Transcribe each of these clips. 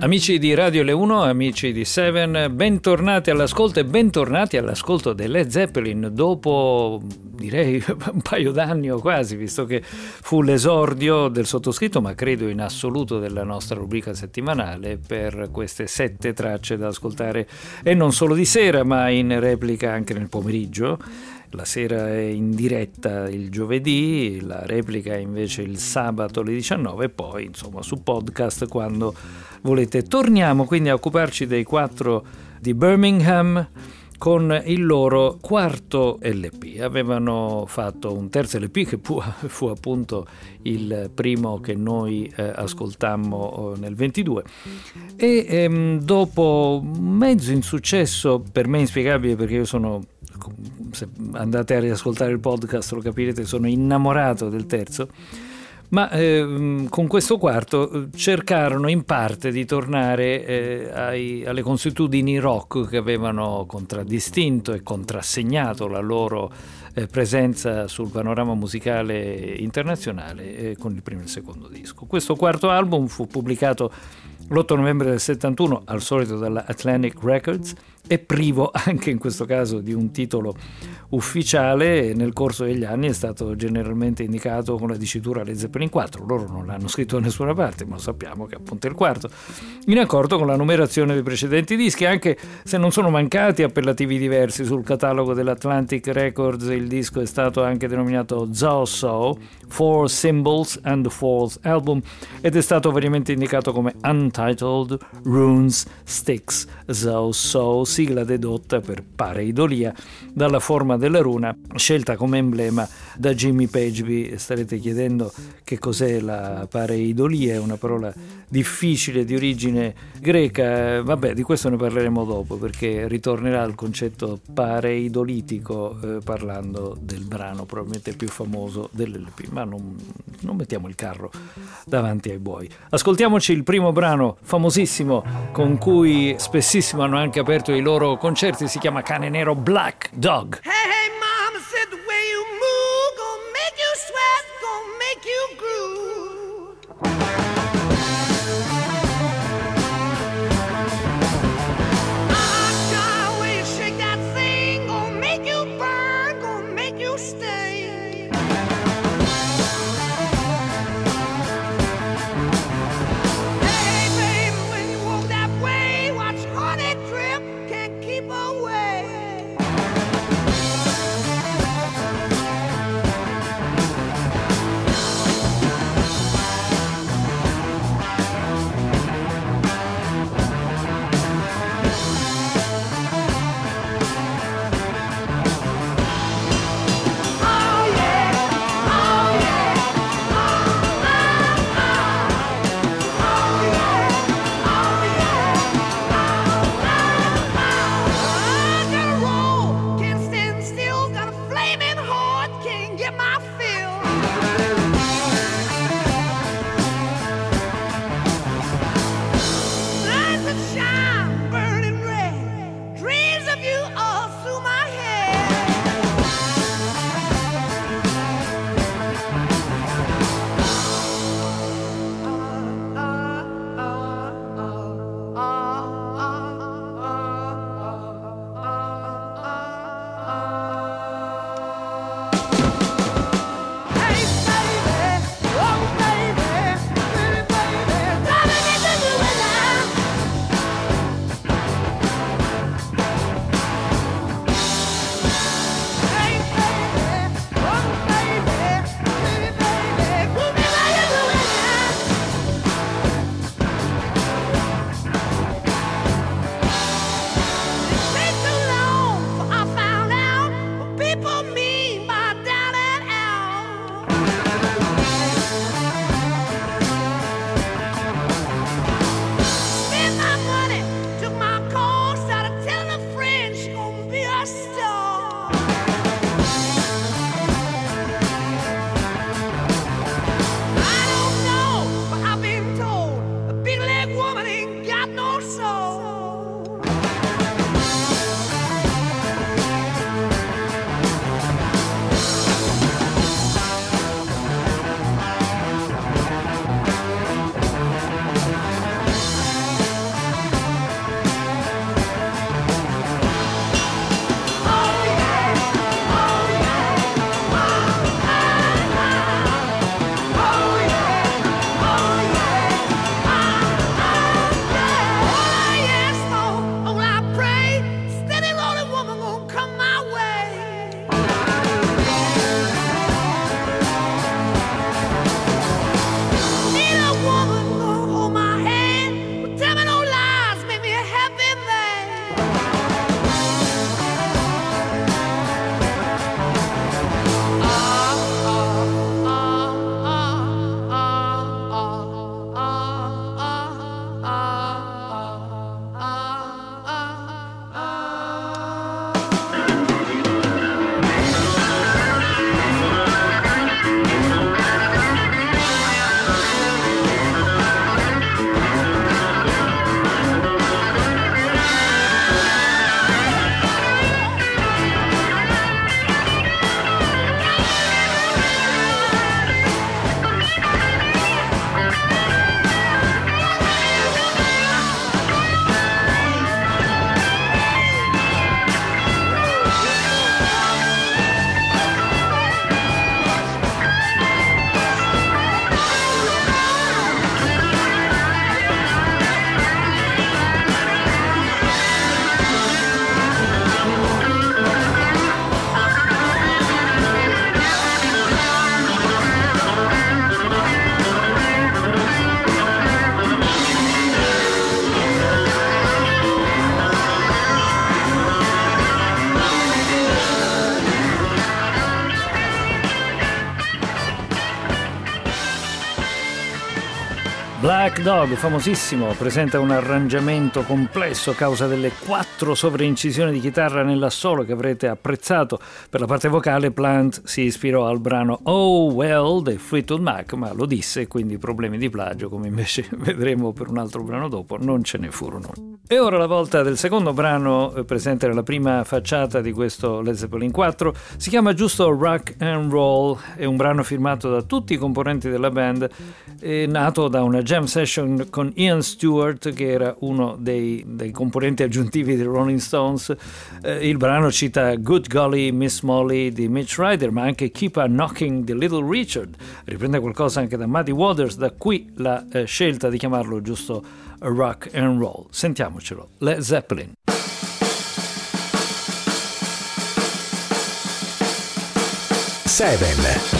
Amici di Radio Le 1, amici di Seven, bentornati all'ascolto e bentornati all'ascolto delle Zeppelin. Dopo direi un paio d'anni o quasi, visto che fu l'esordio del sottoscritto, ma credo in assoluto della nostra rubrica settimanale per queste sette tracce da ascoltare. E non solo di sera, ma in replica anche nel pomeriggio la sera è in diretta il giovedì, la replica invece il sabato alle 19 e poi insomma su podcast quando volete. Torniamo quindi a occuparci dei quattro di Birmingham con il loro quarto LP. Avevano fatto un terzo LP che fu, fu appunto il primo che noi eh, ascoltammo eh, nel 22 e ehm, dopo mezzo insuccesso per me inspiegabile perché io sono se andate a riascoltare il podcast lo capirete sono innamorato del terzo ma eh, con questo quarto eh, cercarono in parte di tornare eh, ai, alle consuetudini rock che avevano contraddistinto e contrassegnato la loro eh, presenza sul panorama musicale internazionale eh, con il primo e il secondo disco. Questo quarto album fu pubblicato l'8 novembre del 71, al solito dalla Atlantic Records, è privo anche in questo caso di un titolo ufficiale. E nel corso degli anni è stato generalmente indicato con la dicitura Led Zeppelin 4 loro non l'hanno scritto da nessuna parte ma sappiamo che appunto è il quarto. In accordo con la numerazione dei precedenti dischi anche se non sono mancati appellativi diversi sul catalogo dell'Atlantic Records il disco è stato anche denominato Zao So Four Symbols and the Fourth Album ed è stato variamente indicato come Untitled Runes Sticks. Zao So sigla dedotta per pareidolia dalla forma della runa scelta come emblema da Jimmy Page. Vi starete chiedendo che cos'è la pareidolia, è una parola difficile di origine greca. Vabbè, di questo ne parleremo dopo perché ritornerà il concetto pareidolitico eh, parlando del brano probabilmente più famoso dell'LP, ma non, non mettiamo il carro davanti ai buoi. Ascoltiamoci il primo brano famosissimo con cui spessissimo hanno anche aperto i loro concerti, si chiama Cane Nero Black Dog. Hey, hey, Dog, famosissimo, presenta un arrangiamento complesso a causa delle quattro sovraincisioni di chitarra nell'assolo che avrete apprezzato. Per la parte vocale Plant si ispirò al brano Oh Well dei Fleetwood Mac, ma lo disse, quindi problemi di plagio, come invece vedremo per un altro brano dopo, non ce ne furono. E ora la volta del secondo brano eh, presente nella prima facciata di questo Led Zeppelin 4, si chiama giusto Rock and Roll, è un brano firmato da tutti i componenti della band, è nato da una jam session con Ian Stewart, che era uno dei, dei componenti aggiuntivi dei Rolling Stones. Eh, il brano cita Good Golly Miss Molly di Mitch Ryder, ma anche Keep a Knocking di Little Richard. Riprende qualcosa anche da Muddy Waters, da qui la eh, scelta di chiamarlo giusto rock and roll. Sentiamocelo. Led Zeppelin. Seven.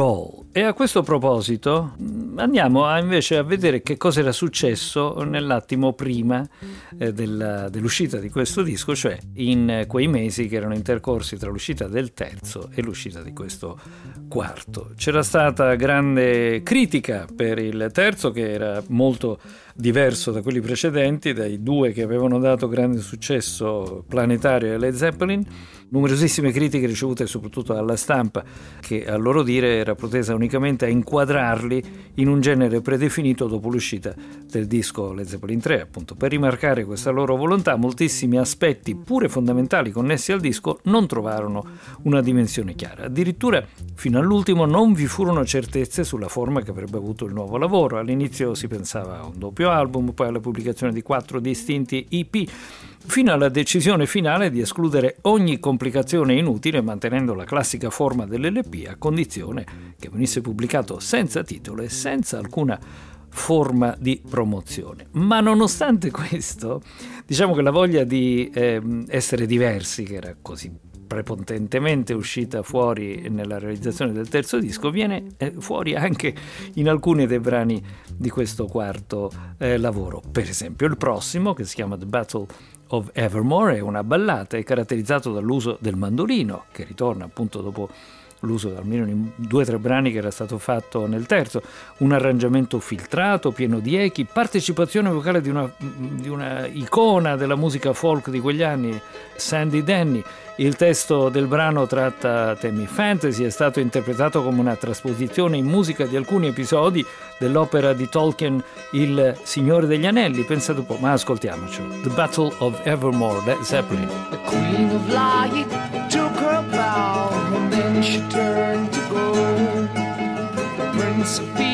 Roll. E a questo proposito mh, andiamo a, invece a vedere che cosa era successo nell'attimo prima eh, della- dell'uscita di questo disco, cioè in eh, quei mesi che erano intercorsi tra l'uscita del terzo e l'uscita di questo quarto. C'era stata grande critica per il terzo che era molto diverso da quelli precedenti, dai due che avevano dato grande successo planetario e Led Zeppelin numerosissime critiche ricevute soprattutto dalla stampa, che a loro dire era protesa unicamente a inquadrarli in un genere predefinito dopo l'uscita del disco Led Zeppelin 3. Appunto, per rimarcare questa loro volontà, moltissimi aspetti pure fondamentali connessi al disco non trovarono una dimensione chiara. Addirittura, fino all'ultimo, non vi furono certezze sulla forma che avrebbe avuto il nuovo lavoro. All'inizio si pensava a un doppio album, poi alla pubblicazione di quattro distinti EP fino alla decisione finale di escludere ogni complicazione inutile mantenendo la classica forma dell'LP a condizione che venisse pubblicato senza titolo e senza alcuna forma di promozione. Ma nonostante questo, diciamo che la voglia di eh, essere diversi, che era così prepotentemente uscita fuori nella realizzazione del terzo disco, viene eh, fuori anche in alcuni dei brani di questo quarto eh, lavoro. Per esempio il prossimo, che si chiama The Battle of Evermore, è una ballata, è caratterizzato dall'uso del mandolino, che ritorna appunto dopo l'uso almeno in due o tre brani che era stato fatto nel terzo, un arrangiamento filtrato, pieno di echi, partecipazione vocale di una, di una icona della musica folk di quegli anni, Sandy Denny. Il testo del brano tratta temi fantasy, è stato interpretato come una trasposizione in musica di alcuni episodi dell'opera di Tolkien Il Signore degli Anelli, pensate un po', ma ascoltiamocelo. The Battle of Evermore, Led Zeppelin. The Queen of Light took her bow, and then she turned to go. The Prince of Peace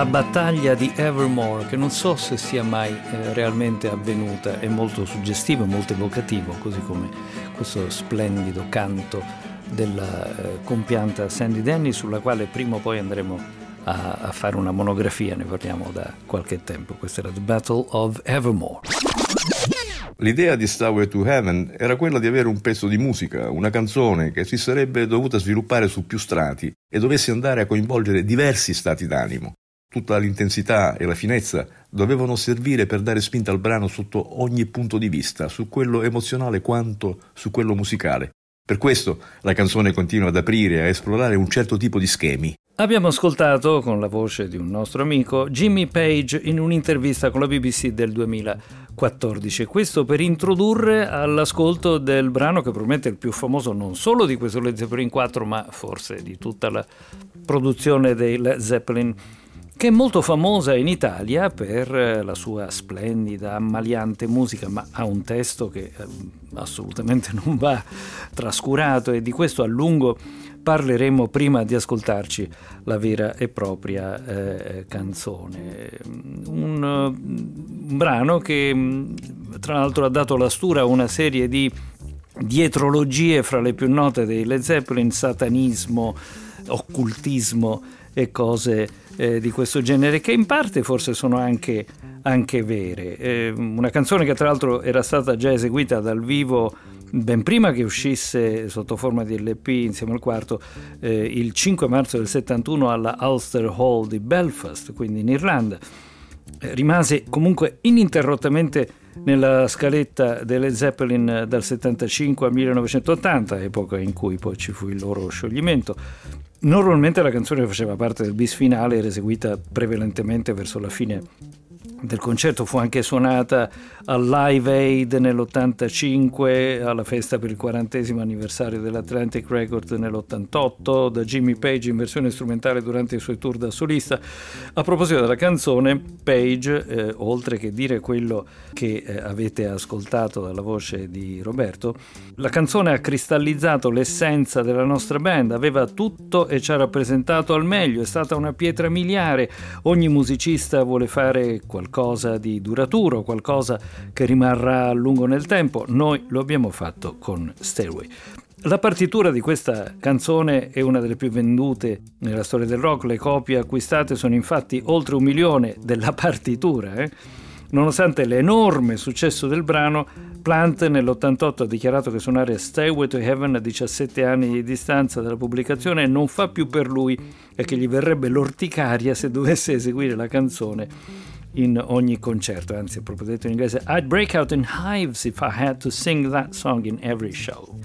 la battaglia di Evermore, che non so se sia mai eh, realmente avvenuta, è molto suggestivo, molto evocativo, così come questo splendido canto della eh, compianta Sandy Denny, sulla quale prima o poi andremo a, a fare una monografia, ne parliamo da qualche tempo. Questa era The Battle of Evermore. L'idea di Stairway to Heaven era quella di avere un pezzo di musica, una canzone che si sarebbe dovuta sviluppare su più strati e dovesse andare a coinvolgere diversi stati d'animo. Tutta l'intensità e la finezza dovevano servire per dare spinta al brano sotto ogni punto di vista, su quello emozionale quanto su quello musicale. Per questo la canzone continua ad aprire e a esplorare un certo tipo di schemi. Abbiamo ascoltato, con la voce di un nostro amico, Jimmy Page in un'intervista con la BBC del 2014. Questo per introdurre all'ascolto del brano che probabilmente è il più famoso non solo di questo Led Zeppelin 4, ma forse di tutta la produzione dei Led Zeppelin che è molto famosa in Italia per eh, la sua splendida, ammaliante musica, ma ha un testo che eh, assolutamente non va trascurato e di questo a lungo parleremo prima di ascoltarci la vera e propria eh, canzone. Un, un, brano che mm, tra l'altro ha dato la stura a una serie di dietrologie fra le più note dei Led Zeppelin, satanismo, occultismo e cose eh, di questo genere, che in parte forse sono anche, anche vere. Eh, una canzone che tra l'altro era stata già eseguita dal vivo ben prima che uscisse sotto forma di LP insieme al quarto, eh, il 5 marzo del 71 alla Ulster Hall di Belfast, quindi in Irlanda. Eh, rimase comunque ininterrottamente nella scaletta delle Zeppelin dal 75 al 1980, epoca in cui poi ci fu il loro scioglimento. Normalmente la canzone faceva parte del bis finale, era eseguita prevalentemente verso la fine del concerto fu anche suonata al Live Aid nell'85, alla festa per il quarantesimo anniversario dell'Atlantic Records nell'88, da Jimmy Page in versione strumentale durante i suoi tour da solista. A proposito della canzone, Page, eh, oltre che dire quello che eh, avete ascoltato dalla voce di Roberto, la canzone ha cristallizzato l'essenza della nostra band, aveva tutto e ci ha rappresentato al meglio, è stata una pietra miliare, ogni musicista vuole fare qualcosa qualcosa di duraturo, qualcosa che rimarrà a lungo nel tempo. Noi lo abbiamo fatto con Stairway. La partitura di questa canzone è una delle più vendute nella storia del rock, le copie acquistate sono infatti oltre un milione della partitura. Eh? Nonostante l'enorme successo del brano, Plant nell'88 ha dichiarato che suonare Stairway to Heaven a 17 anni di distanza dalla pubblicazione non fa più per lui e che gli verrebbe l'orticaria se dovesse eseguire la canzone in ogni concerto, anzi è proprio detto in inglese, I'd break out in hives if I had to sing that song in every show.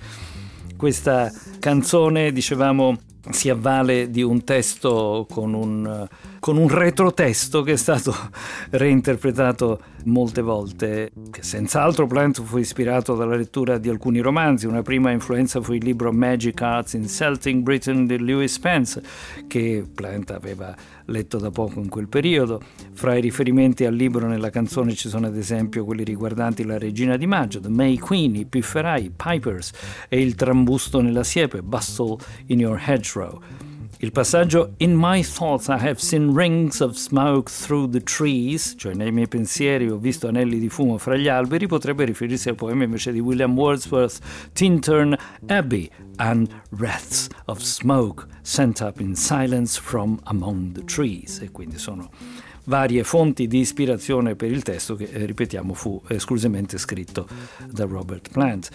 Questa canzone, dicevamo, si avvale di un testo con un, con un retrotesto che è stato reinterpretato molte volte, senz'altro Plant fu ispirato dalla lettura di alcuni romanzi. Una prima influenza fu il libro Magic Arts in Celtic Britain di Lewis Spence, che Plant aveva letto da poco in quel periodo. Fra i riferimenti al libro nella canzone ci sono ad esempio quelli riguardanti la regina di maggio, The May Queen, i pifferai, pipers e il trambusto nella siepe, Bustle in Your Hedgerow. Il passaggio In my thoughts I have seen rings of smoke through the trees, cioè nei miei pensieri ho visto anelli di fumo fra gli alberi, potrebbe riferirsi al poema invece di William Wordsworth, Tintern Abbey and wreaths of smoke sent up in silence from among the trees. E quindi sono varie fonti di ispirazione per il testo che, eh, ripetiamo, fu esclusivamente scritto da Robert Plant.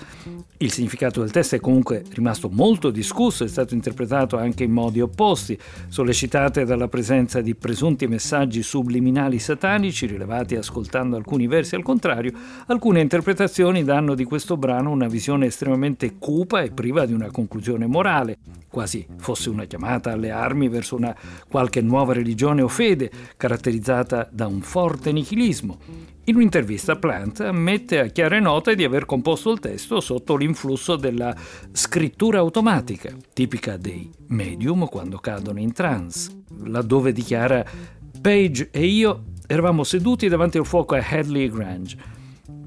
Il significato del testo è comunque rimasto molto discusso, è stato interpretato anche in modi opposti, sollecitate dalla presenza di presunti messaggi subliminali satanici rilevati ascoltando alcuni versi al contrario, alcune interpretazioni danno di questo brano una visione estremamente cupa e priva di una conclusione morale, quasi fosse una chiamata alle armi verso una qualche nuova religione o fede, caratterizzata da un forte nichilismo. In un'intervista Plant ammette a chiare note di aver composto il testo sotto l'influsso della scrittura automatica, tipica dei medium quando cadono in trance, laddove dichiara Page e io eravamo seduti davanti al fuoco a Hadley Grange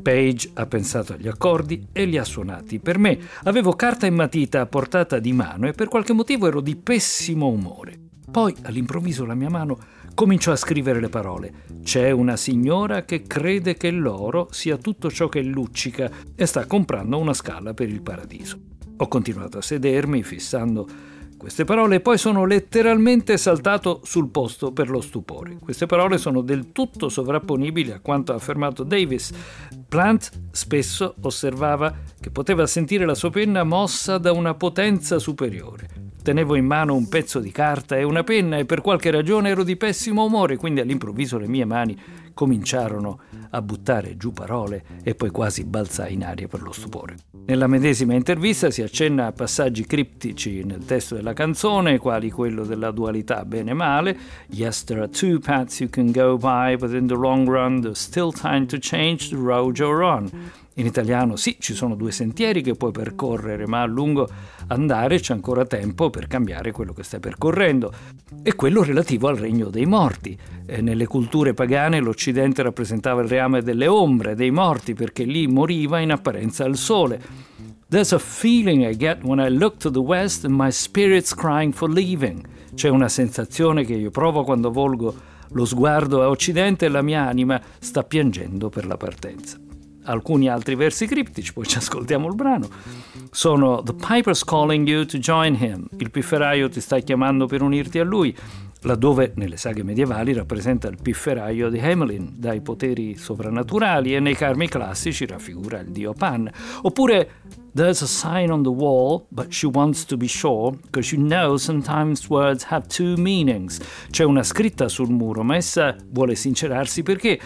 Page ha pensato agli accordi e li ha suonati per me. Avevo carta e matita a portata di mano e per qualche motivo ero di pessimo umore. Poi all'improvviso la mia mano cominciò a scrivere le parole. C'è una signora che crede che l'oro sia tutto ciò che luccica e sta comprando una scala per il paradiso. Ho continuato a sedermi, fissando queste parole e poi sono letteralmente saltato sul posto per lo stupore. Queste parole sono del tutto sovrapponibili a quanto ha affermato Davis. Plant spesso osservava che poteva sentire la sua penna mossa da una potenza superiore. Tenevo in mano un pezzo di carta e una penna e per qualche ragione ero di pessimo umore, quindi all'improvviso le mie mani cominciarono a buttare giù parole e poi quasi balzai in aria per lo stupore. Nella medesima intervista si accenna a passaggi criptici nel testo della canzone, quali quello della dualità bene-male, Yes, there are two paths you can go by, but in the long run there's still time to change the road you're on. In italiano sì, ci sono due sentieri che puoi percorrere, ma a lungo andare c'è ancora tempo per cambiare quello che stai percorrendo. E quello relativo al regno dei morti. E nelle culture pagane l'Occidente rappresentava il reame delle ombre, dei morti, perché lì moriva in apparenza il sole. There's a feeling I get when I look to the west and my spirit's crying for leaving. C'è una sensazione che io provo quando volgo lo sguardo a occidente e la mia anima sta piangendo per la partenza alcuni altri versi criptici, poi ci ascoltiamo il brano. Sono The Piper's calling you to join him, il pifferaio ti sta chiamando per unirti a lui, laddove nelle saghe medievali rappresenta il pifferaio di Hamelin dai poteri sovrannaturali e nei carmi classici raffigura il dio Pan. Oppure There's a sign on the wall, but she wants to be sure, because you know sometimes words have two meanings. C'è una scritta sul muro, ma essa vuole sincerarsi perché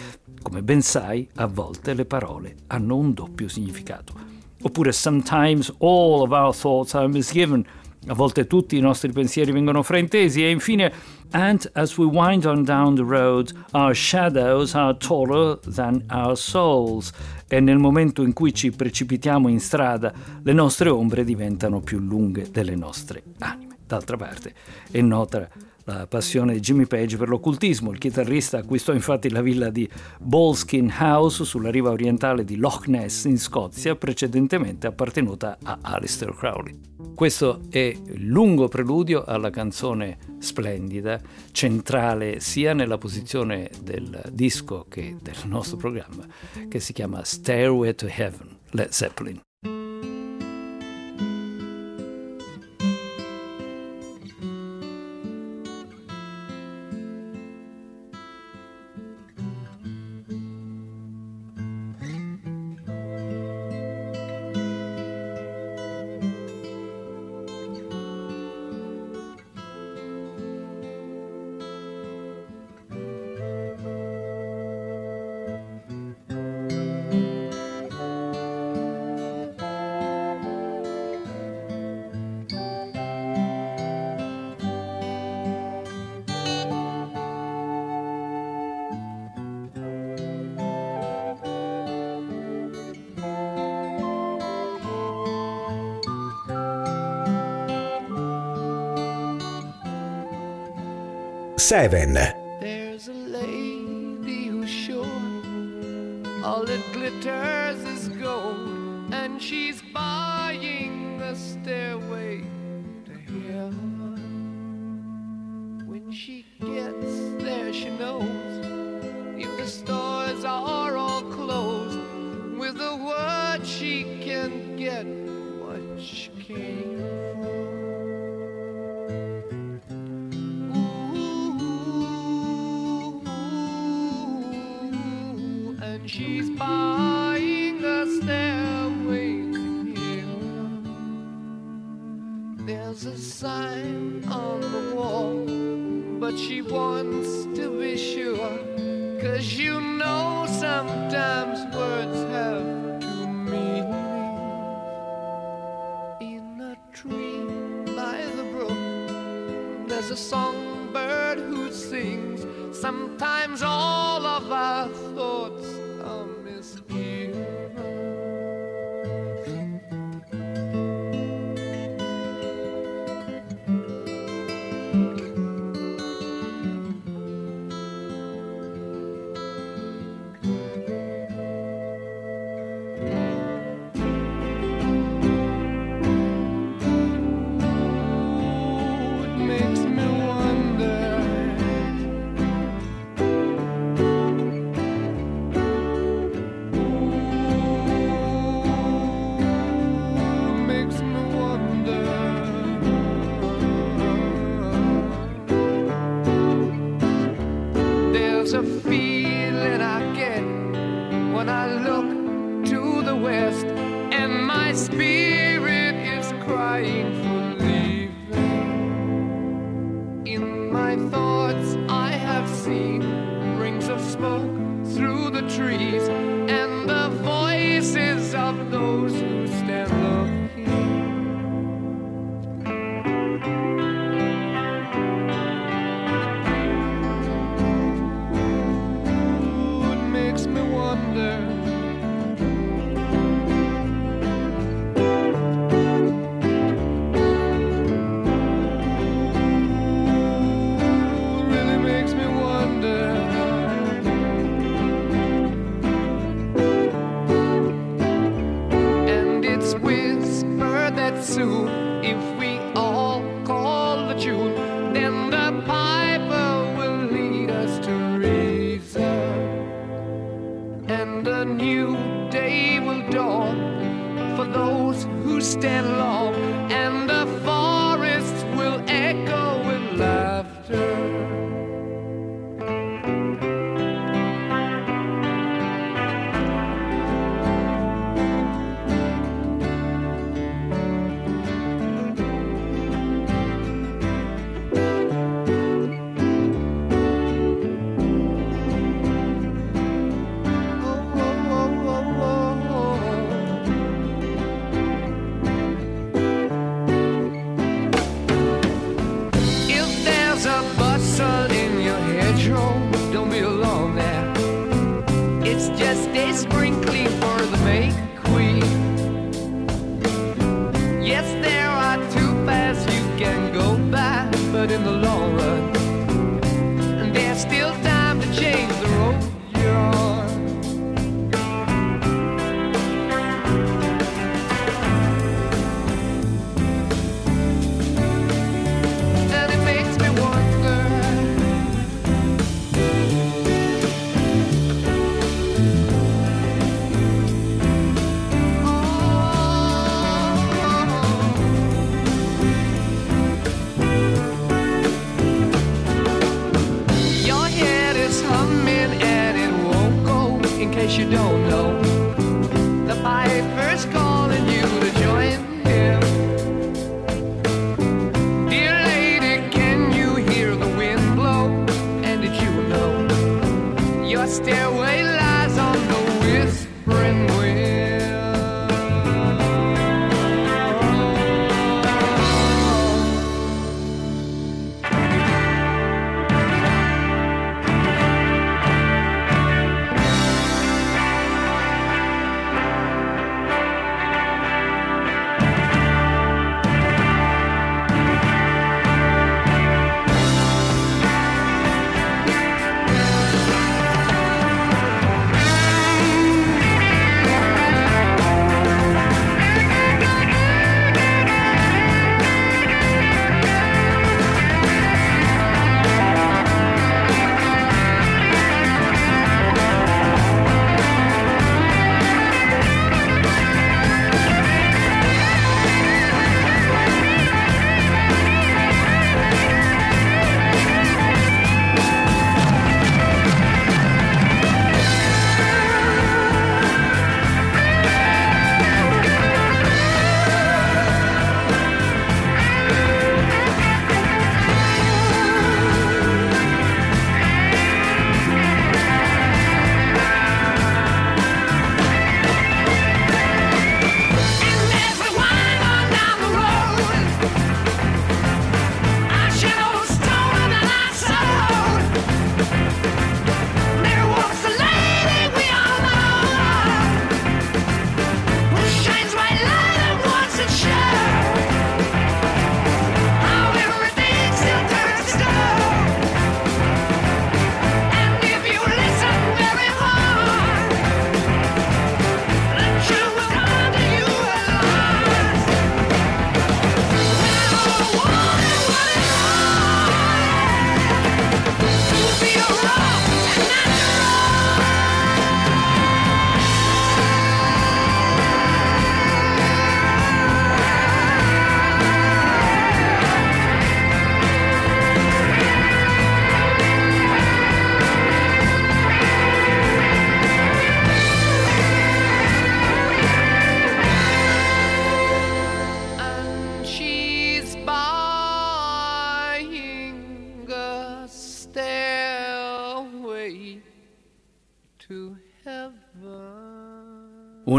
come ben sai, a volte le parole hanno un doppio significato. Oppure sometimes all of our thoughts are misgiven. A volte tutti i nostri pensieri vengono fraintesi e infine and as we wind on down the road our shadows are taller than our souls e nel momento in cui ci precipitiamo in strada le nostre ombre diventano più lunghe delle nostre anime. D'altra parte è nota la passione di Jimmy Page per l'occultismo. Il chitarrista acquistò infatti la villa di Ballskin House sulla riva orientale di Loch Ness in Scozia, precedentemente appartenuta a Alistair Crowley. Questo è il lungo preludio alla canzone splendida, centrale sia nella posizione del disco che del nostro programma, che si chiama Stairway to Heaven, Led Zeppelin. Seven. There's a lady who's sure all that glitters is gold, and she's buying the stairway to heaven. When she gets there, she knows if the stores are all closed, with a word she can get what she came for. She's buying a stairway to heaven. There's a sign on the wall, but she wants to be sure. Cause you know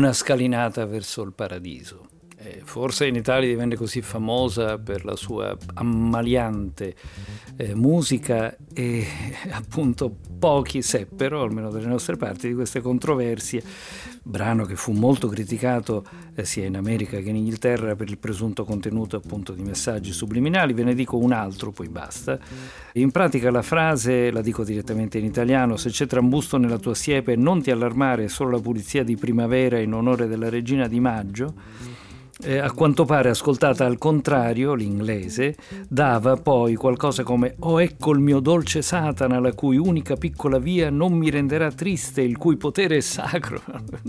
Una scalinata verso il paradiso. Eh, forse in Italia divenne così famosa per la sua ammaliante eh, musica e appunto pochi seppero, almeno dalle nostre parti, di queste controversie. Brano che fu molto criticato eh, sia in America che in Inghilterra per il presunto contenuto appunto di messaggi subliminali. Ve ne dico un altro, poi basta. In pratica la frase, la dico direttamente in italiano, se c'è trambusto nella tua siepe non ti allarmare, è solo la pulizia di primavera in onore della regina di maggio eh, a quanto pare ascoltata al contrario, l'inglese, dava poi qualcosa come Oh ecco il mio dolce Satana, la cui unica piccola via non mi renderà triste, il cui potere è sacro.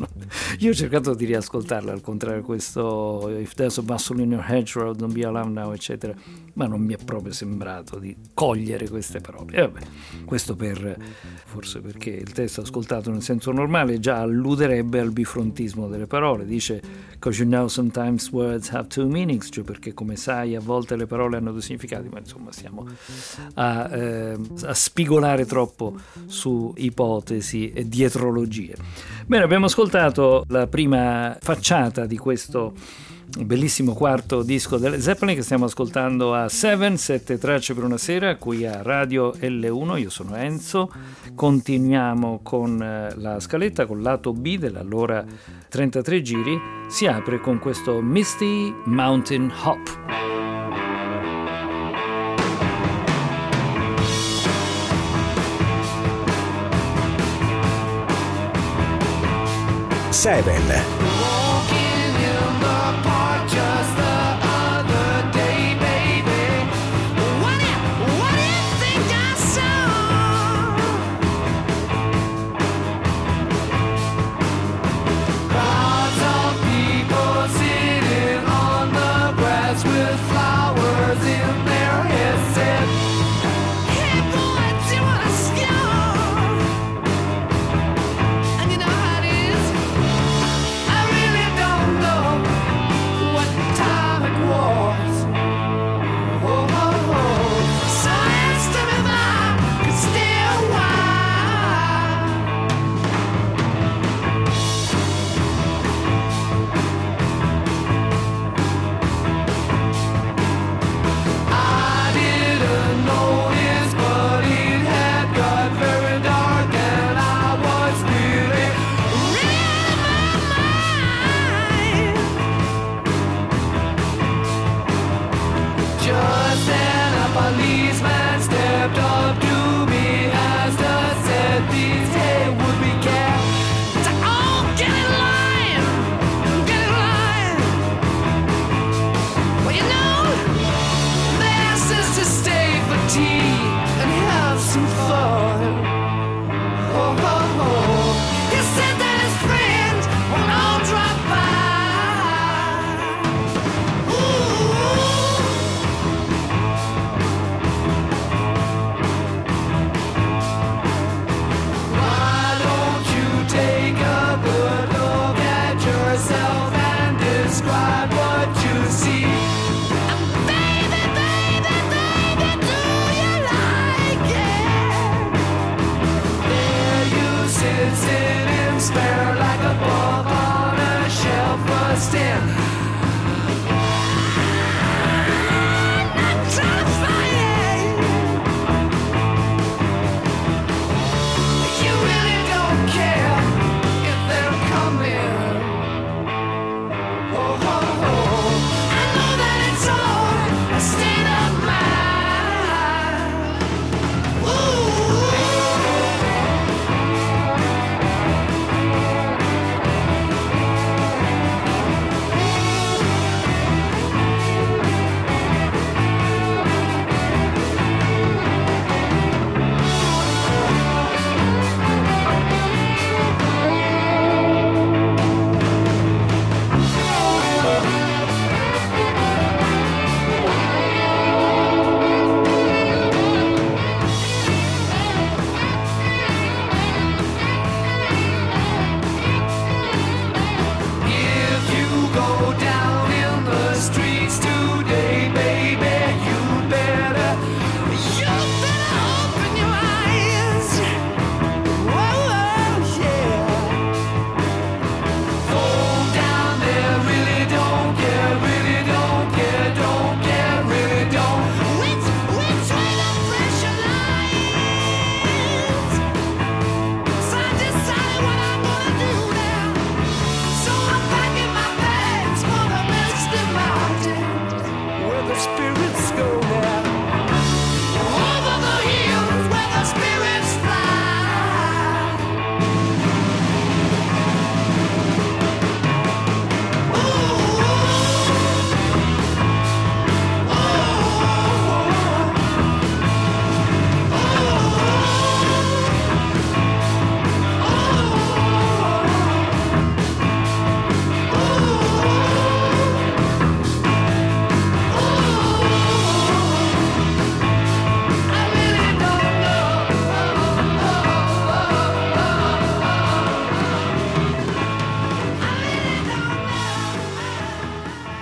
Io ho cercato di riascoltarla al contrario, questo If there's a muscle in your hedgerow, don't be alarmed now, eccetera, ma non mi è proprio sembrato di cogliere queste parole. E vabbè, questo per, forse perché il testo ascoltato nel senso normale già alluderebbe al bifrontismo delle parole, dice Because you know sometimes sometimes words have two meanings, cioè perché come sai a volte le parole hanno due significati, ma insomma stiamo a, eh, a spigolare troppo su ipotesi e dietrologie. Bene, abbiamo ascoltato la prima facciata di questo bellissimo quarto disco delle Zeppelin che stiamo ascoltando a 7, 7 tracce per una sera, qui a Radio L1, io sono Enzo, continuiamo con eh, la scaletta, con lato B dell'allora 33 giri, si apre con questo Misty Mountain Hop. Seven.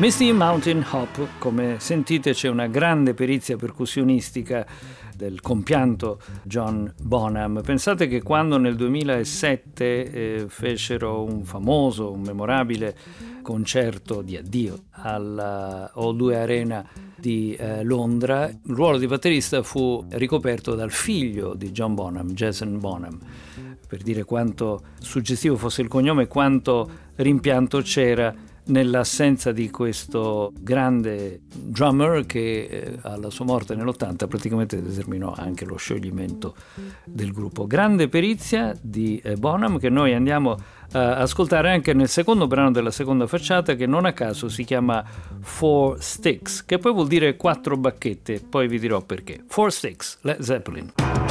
Misty Mountain Hop, come sentite c'è una grande perizia percussionistica del compianto John Bonham. Pensate che quando nel 2007 eh, fecero un famoso, un memorabile concerto di addio alla O2 Arena di eh, Londra, il ruolo di batterista fu ricoperto dal figlio di John Bonham, Jason Bonham. Per dire quanto suggestivo fosse il cognome e quanto rimpianto c'era nell'assenza di questo grande drummer che eh, alla sua morte nell'80 praticamente determinò anche lo scioglimento del gruppo. Grande perizia di eh, Bonham che noi andiamo a ascoltare anche nel secondo brano della seconda facciata che non a caso si chiama Four Sticks, che poi vuol dire quattro bacchette, poi vi dirò perché. Four Sticks, Led Zeppelin.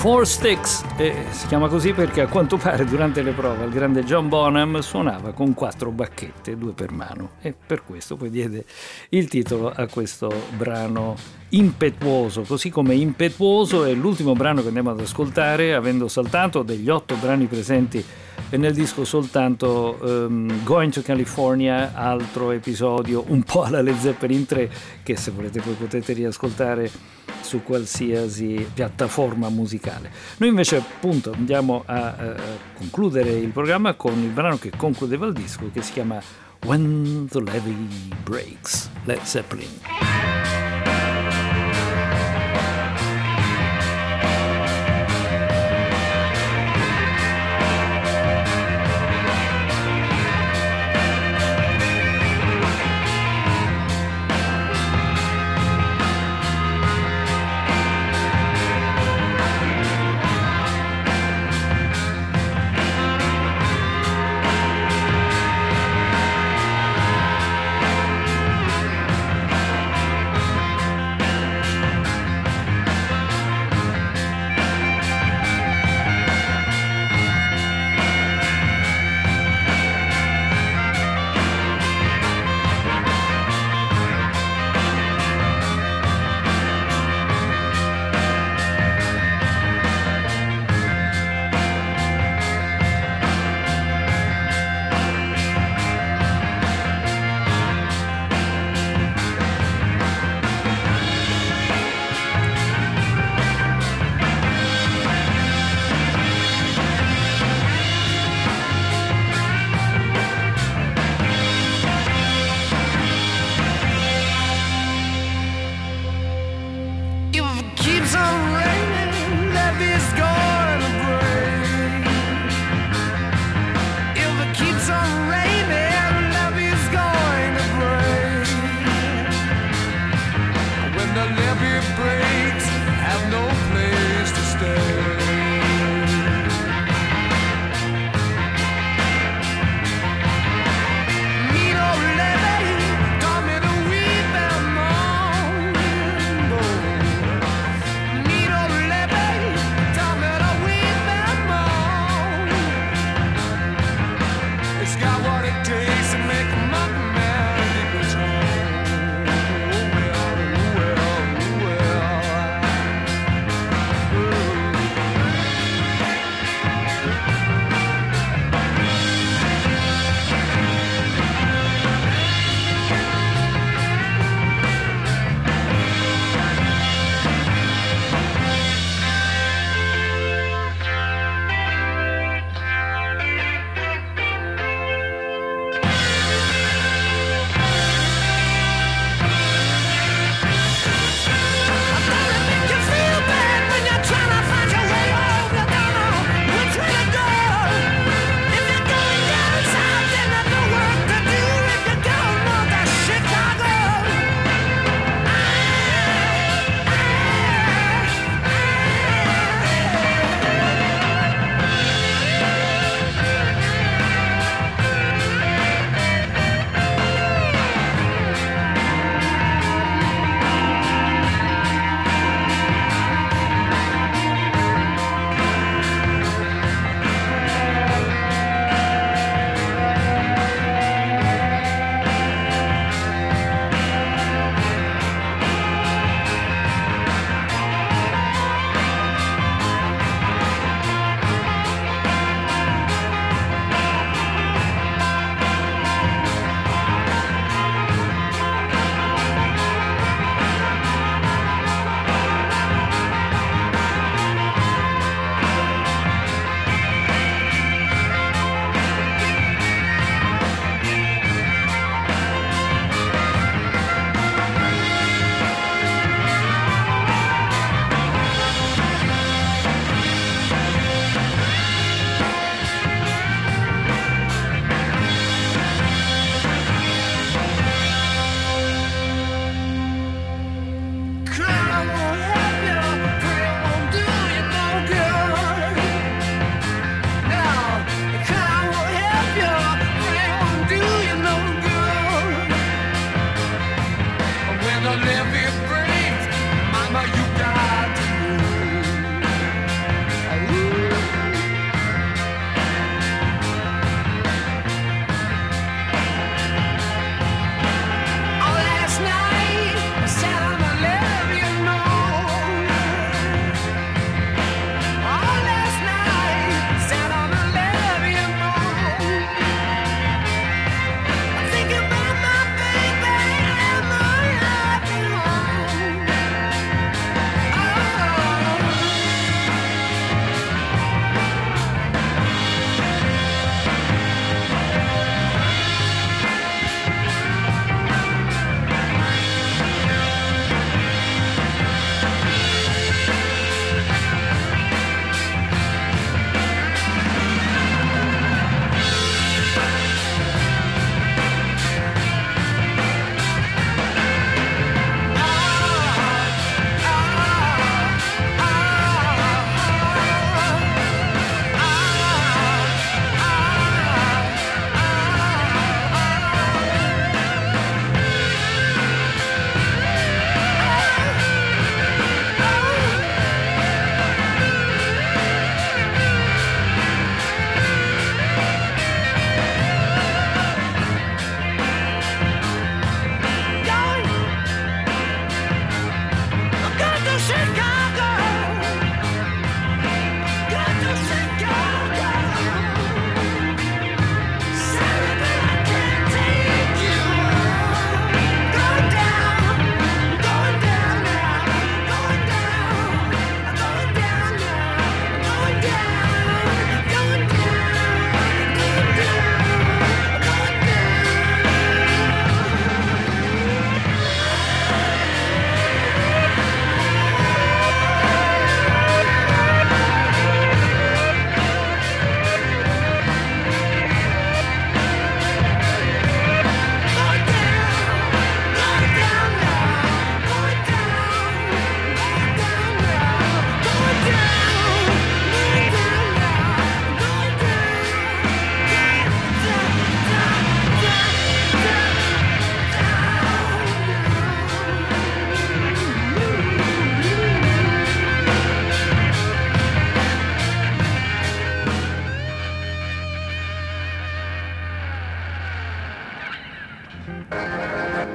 Four Sticks, e si chiama così perché a quanto pare durante le prove il grande John Bonham suonava con quattro bacchette, due per mano, e per questo poi diede il titolo a questo brano impetuoso, così come impetuoso è l'ultimo brano che andiamo ad ascoltare, avendo saltato degli otto brani presenti nel disco soltanto um, Going to California, altro episodio un po' alla Led Zeppelin 3, che se volete poi potete riascoltare su qualsiasi piattaforma musicale. Noi invece appunto andiamo a uh, concludere il programma con il brano che concludeva il disco che si chiama When the Levee Breaks, Led Zeppelin.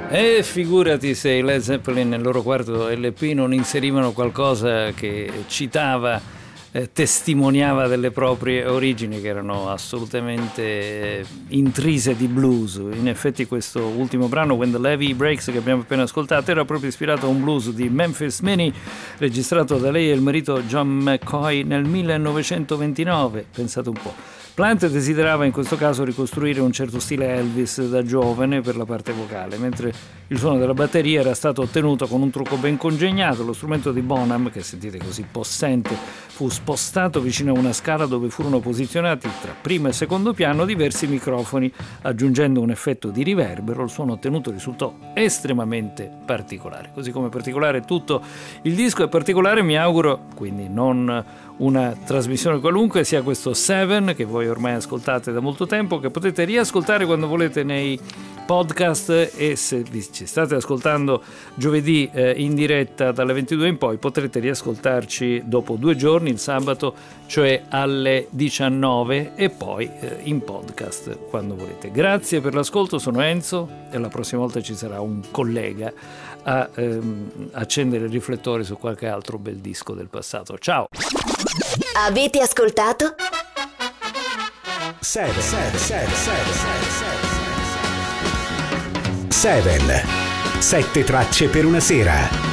E figurati se i Led Zeppelin nel loro quarto LP non inserivano qualcosa che citava, eh, testimoniava delle proprie origini che erano assolutamente eh, intrise di blues. In effetti questo ultimo brano, When the Levy Breaks, che abbiamo appena ascoltato, era proprio ispirato a un blues di Memphis Minnie, registrato da lei e il marito John McCoy nel 1929. Pensate un po'. Plant desiderava in questo caso ricostruire un certo stile Elvis da giovane per la parte vocale, mentre il suono della batteria era stato ottenuto con un trucco ben congegnato. Lo strumento di Bonham, che sentite così possente, fu spostato vicino a una scala dove furono posizionati tra primo e secondo piano diversi microfoni, aggiungendo un effetto di riverbero. Il suono ottenuto risultò estremamente particolare. Così come particolare tutto il disco è particolare, mi auguro, quindi non una trasmissione qualunque, sia questo Seven che voi ormai ascoltate da molto tempo, che potete riascoltare quando volete nei podcast e se ci state ascoltando giovedì eh, in diretta dalle 22 in poi potrete riascoltarci dopo due giorni, il sabato, cioè alle 19 e poi eh, in podcast quando volete. Grazie per l'ascolto, sono Enzo e la prossima volta ci sarà un collega a ehm, accendere i riflettori su qualche altro bel disco del passato. Ciao! Avete ascoltato? 7 7 7 7 7 7 tracce per una sera